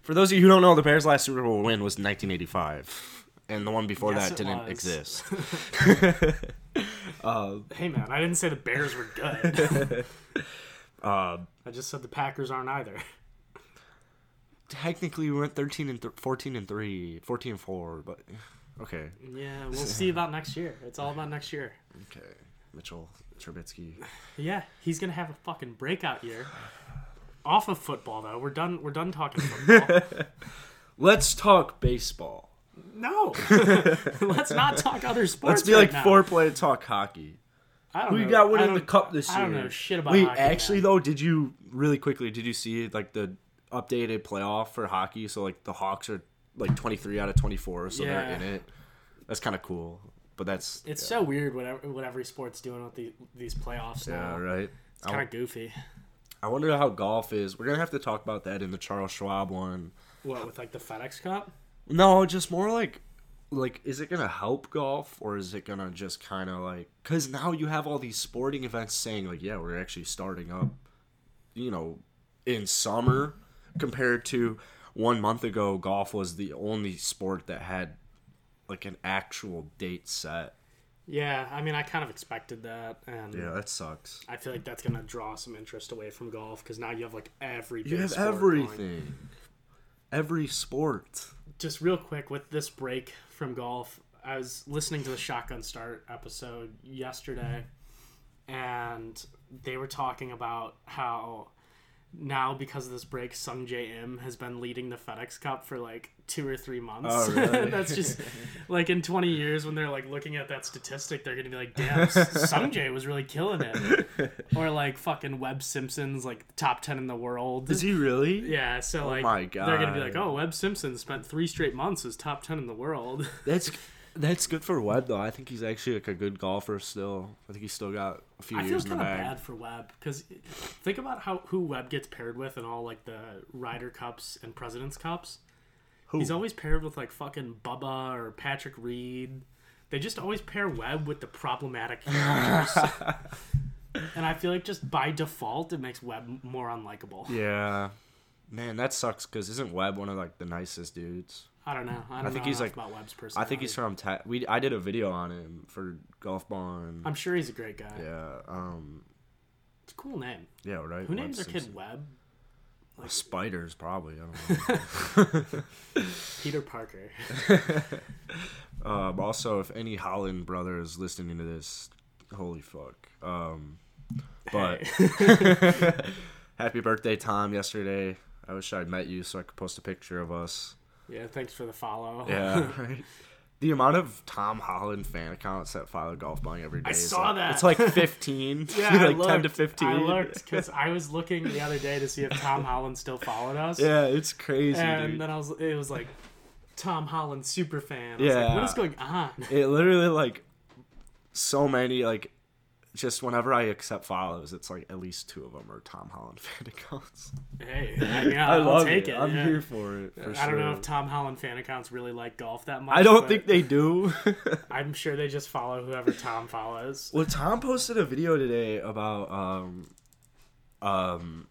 for those of you who don't know, the Bears' last Super Bowl win was 1985, and the one before Yes, that didn't was. exist. Hey, man, I didn't say the Bears were good. Uh, I just said the Packers aren't either. technically, we went 13 and th- 14 and three, 14 and four, but okay, Yeah, we'll see about next year. It's all about next year. okay. Mitchell Trubisky. Yeah, he's gonna have a fucking breakout year. Off of football, though, we're done. We're done talking football. Let's talk baseball. No, let's not talk other sports. Let's be right like now. Fore Play and talk hockey. I don't Who you know. got winning the cup this year? I don't know shit about. Wait, hockey, actually man. though, did you really quickly? Did you see like the updated playoff for hockey? So like the Hawks are like 23 out of 24, so they're in it. That's kind of cool. But that's it's so weird what ev- what every sport's doing with the, these playoffs yeah, now. right. It's kind of goofy. I wonder how golf is. We're gonna have to talk about that in the Charles Schwab one. What with like the FedEx Cup? No, just more like, like, is it gonna help golf or is it gonna just kind of like? Because now you have all these sporting events saying like, yeah, we're actually starting up, you know, in summer compared to one month ago. Golf was the only sport that had like an actual date set. Yeah, I mean, I kind of expected that, and Yeah, that sucks. I feel like that's gonna draw some interest away from golf because now you have like every You have sport going. everything, every sport. Just real quick with this break from golf, I was listening to the Shotgun Start episode yesterday, and they were talking about how now because of this break, Sungjae Im has been leading the FedEx Cup for like two or three months. Oh, really? That's just like in twenty years when they're like looking at that statistic, they're gonna be like, "Damn, Sungjae was really killing it," or like fucking Webb Simpson's like top ten in the world. Is he really? Yeah, so oh like my God. they're gonna be like, "Oh, Webb Simpson spent three straight months as top ten in the world." That's that's good for Webb though. I think he's actually like a good golfer still. I think he's still got a few I feel years in the kind of bag. bad for Webb because think about how who Webb gets paired with in all like the Ryder Cups and Presidents Cups. Who? He's always paired with like fucking Bubba or Patrick Reed. They just always pair Webb with the problematic characters. and I feel like just by default it makes Webb more unlikable. Yeah, man, that sucks. Cause isn't Webb one of like the nicest dudes? I don't know. I don't think know he's, like- about Webb's person. I think he's from. Ta- we I did a video on him for Golf Bond. I'm sure he's a great guy. yeah. Um. It's a cool name. Yeah. Right. Who Webb names their kid Webb? Spiders probably. I don't know. Peter Parker. um. Also, if any Holland brother is listening to this, holy fuck. Um. But happy birthday, Tom! Yesterday, I wish I'd met you so I could post a picture of us. Yeah, thanks for the follow. Yeah, right. The amount of Tom Holland fan accounts that follow golf buying every day. I is saw like, that. It's like fifteen. Yeah, I like ten to fifteen. I looked because I was looking the other day to see if Tom Holland still followed us. Yeah, it's crazy, and dude. then I was, it was like Tom Holland super fan. I was like, Yeah. what is going on? It literally like so many like just whenever I accept follows, it's like at least two of them are Tom Holland fan accounts. Hey, I mean, I I'll love take it. it. I'm yeah. here for it. For I don't know if Tom Holland fan accounts really like golf that much. I don't think they do. I'm sure they just follow whoever Tom follows. well, Tom posted a video today about um, um,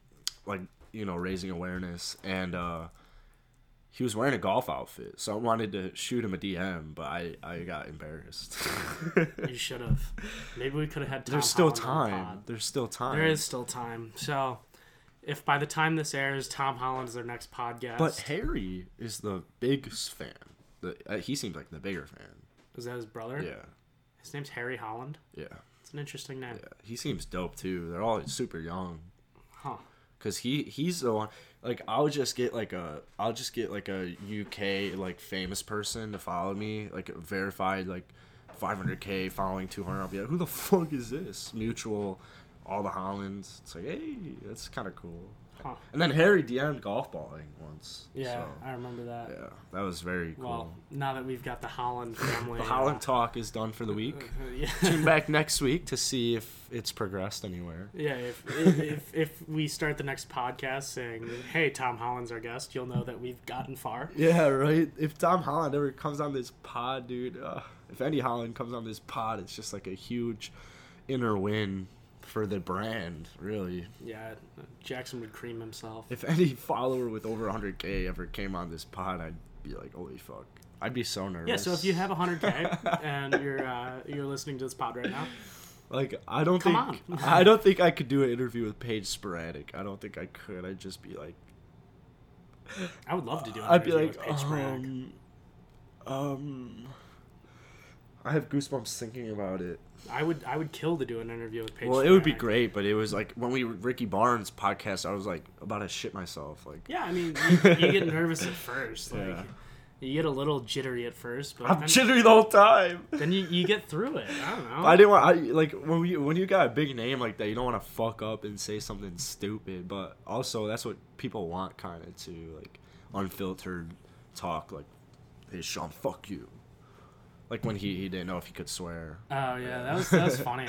like you know raising awareness, and uh, he was wearing a golf outfit. So I wanted to shoot him a DM, but I I got embarrassed. You should have. Maybe we could have had Tom There's still Holland on the time. There's still time. There is still time. So, if by the time this airs, Tom Holland is their next podcast, But Harry is the biggest fan. The, uh, he seems like the bigger fan. is that his brother? Yeah, His name's Harry Holland. yeah, It's an interesting name. yeah. He seems dope too. They're all super young. Huh. Cause he he's the one. Like I'll just get like a I'll just get like a UK like famous person to follow me like a verified like 500k following 200. I'll be like, who the fuck is this? Mutual, all the Hollands. It's like, hey, that's kind of cool. Huh. And then Harry DM'd golf balling once. Yeah, so, I remember that. yeah, that was very cool. Well, now that we've got the Holland family, the uh, Holland talk is done for the week. yeah, Tune back next week to see if it's progressed anywhere. yeah. If, if if if we start the next podcast saying, "Hey, Tom Holland's our guest," you'll know that we've gotten far. Yeah, right. If Tom Holland ever comes on this pod, dude, uh, if Paddy Holland comes on this pod, it's just like a huge inner win for the brand, really. Yeah, Jackson would cream himself. If any follower with over 100k ever came on this pod, I'd be like, holy fuck. I'd be so nervous. Yeah, so if you have 100k and you're uh, you're listening to this pod right now, like, I don't Come think. I don't think I could do an interview with Paige Spiranac. I don't think I could. I'd just be like, I would love to do. An I'd be like, um, um, I have goosebumps thinking about it. I would I would kill to do an interview with Paige. Well, it would be Sprague. great, but it was like when we Ricky Barnes podcast, I was like about to shit myself. Like Yeah, I mean, you, you get nervous at first, like Yeah. you get a little jittery at first, but I'm then, jittery the whole time. then you, you get through it. I don't know. I didn't want. I like when you when you got a big name like that, you don't want to fuck up and say something stupid. But also, that's what people want, kind of to like unfiltered talk. Like, hey Sean, fuck you. Like when he, he didn't know if he could swear. Oh yeah, that was that was funny.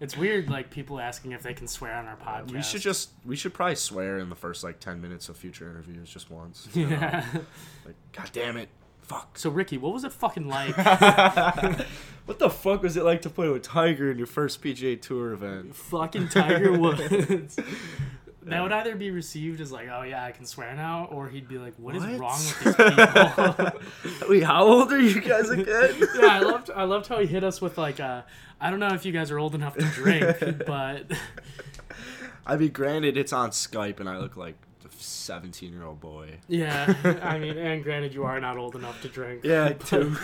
it's weird, like people asking if they can swear on our uh, podcast. We should just we should probably swear in the first like ten minutes of future interviews just once. you know? Yeah. Like, god damn it, fuck. So Ricky, what was it fucking like? What the fuck was it like to play with Tiger in your first PGA Tour event? fucking Tiger Woods. That would either be received as like, oh yeah, I can swear now, or he'd be like, what is wrong with these people? Wait, how old are you guys again? yeah, I loved I loved how he hit us with like, uh, I don't know if you guys are old enough to drink, but I mean, granted, it's on Skype, and I look like a seventeen-year-old boy. yeah, I mean, and granted, you are not old enough to drink. Yeah, two.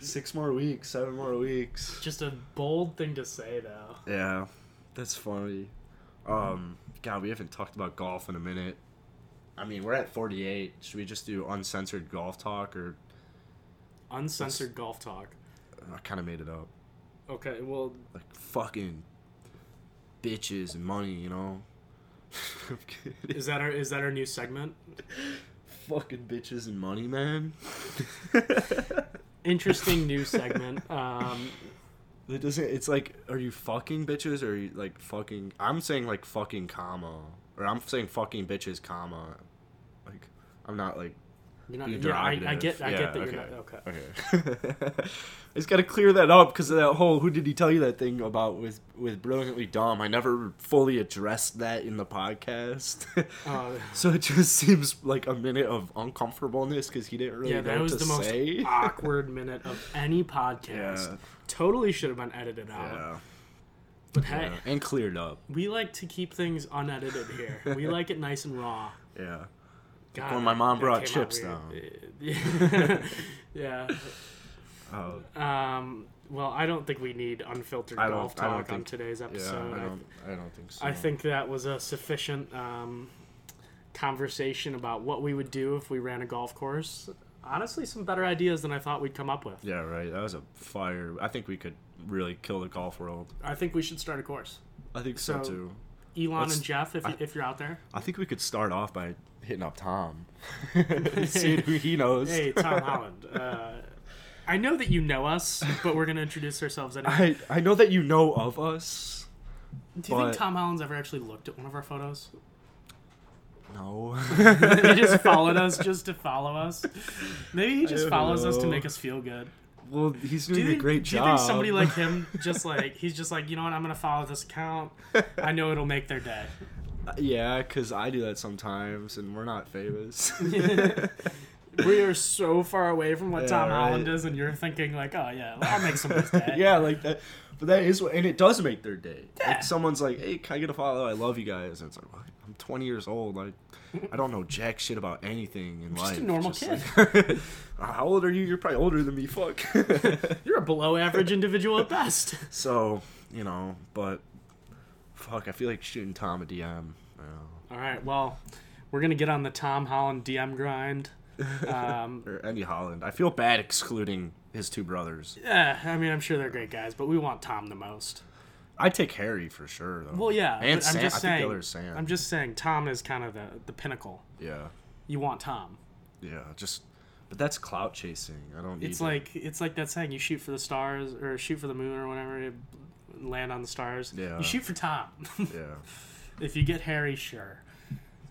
Six more weeks, seven more weeks. Just a bold thing to say, though. Yeah, that's funny. Um, God, we haven't talked about golf in a minute. I mean, we're at forty-eight. Should we just do uncensored golf talk, or Uncensored golf talk. I kind of made it up? Okay, well, Like fucking bitches and money, you know. Is that our is that our new segment? fucking bitches and money, man. Interesting new segment. Um, It doesn't. It's like, are you fucking bitches or are you like fucking? I'm saying like fucking comma, or I'm saying fucking bitches comma. Like, I'm not like you're not, yeah, I, I get I Yeah, get that okay. you're not okay. Okay. I just got to clear that up because of that whole who did he tell you that thing about with with brilliantly dumb. I never fully addressed that in the podcast, Uh, so it just seems like a minute of uncomfortableness because he didn't really yeah, that was the most awkward minute of any podcast. Yeah. Totally should have been edited out. yeah, But hey, yeah, and cleared up. we like to keep things unedited here. we like it nice and raw. Yeah. God, when my mom brought chips weird. yeah. Oh, Um, well, I don't think we need unfiltered golf I talk on think- today's episode. I I, don't. I don't think so. I think that was a sufficient um, conversation about what we would do if we ran a golf course. Honestly, some better ideas than I thought we'd come up with. Yeah, right. That was a fire. I think we could really kill the golf world. I think we should start a course. I think so, So- too. Elon Let's- and Jeff, if, I- if you're out there. I think we could start off by hitting up Tom. See who he knows. Hey, Tom Holland. Uh, I know that you know us, but we're going to introduce ourselves anyway. I I know that you know of us. Do you think Tom Holland's ever actually looked at one of our photos? No. he just followed us just to follow us. Maybe he just follows us to make us feel good. well, he's Do doing you, a great do you think somebody like him just like he's just like you know what I'm gonna follow this account. I know it'll make their day. Uh, yeah, because I do that sometimes, and we're not famous. We are so far away from what Yeah, Tom right. Holland is, and you're thinking like, oh yeah, I'll make somebody's day. yeah, like that. But that is what, and it does make their day. Yeah. Like someone's like, "Hey, can I get a follow? I love you guys." And it's like, "What? I'm 20 years old. Like, I don't know jack shit about anything in Just a life. normal like- How old are you? You're probably older than me. Fuck. You're a below average individual at best. so you know, but fuck, I feel like shooting Tom a DM. All right, well, we're gonna get on the Tom Holland DM grind. Um, Or Paddy Holland. I feel bad excluding his two brothers. yeah, I mean, I'm sure they're great guys, but we want Tom the most. I'd take Harry for sure, though. Well, yeah, and but I'm Sam. just I saying. think the other is Sam. I'm just saying, Tom is kind of the the pinnacle. yeah, You want Tom. yeah. Just, but that's clout chasing. I don't. Need It's like it's like that saying: you shoot for the stars or shoot for the moon or whatever, you land on the stars. Yeah. You shoot for Tom. yeah, if you get Harry, sure.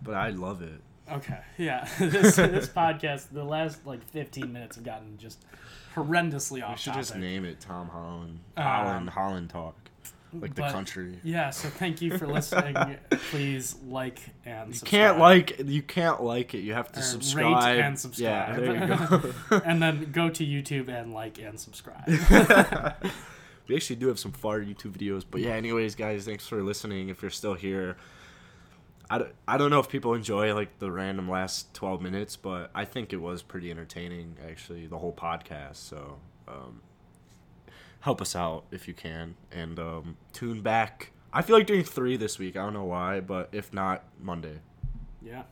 but I love it. Okay. Yeah. this this podcast, the last like 15 minutes have gotten just horrendously We should topic. just name it Tom Holland. Um, Holland, Holland talk, like the but- country. Yeah. So thank you for listening. Please like and You subscribe. can't like you can't like it. You have to Or subscribe. Rate and subscribe. Yeah, there you go. and then go to YouTube and like and subscribe. we actually do have some far YouTube videos. But yeah, anyways, guys, thanks for listening. If you're still here, I don't, I don't know if people enjoy like the random last 12 minutes, but I think it was pretty entertaining, actually, the whole podcast. So um, help us out if you can. And um, tune back. I feel like doing three this week. I don't know why, but if not, Monday. yeah.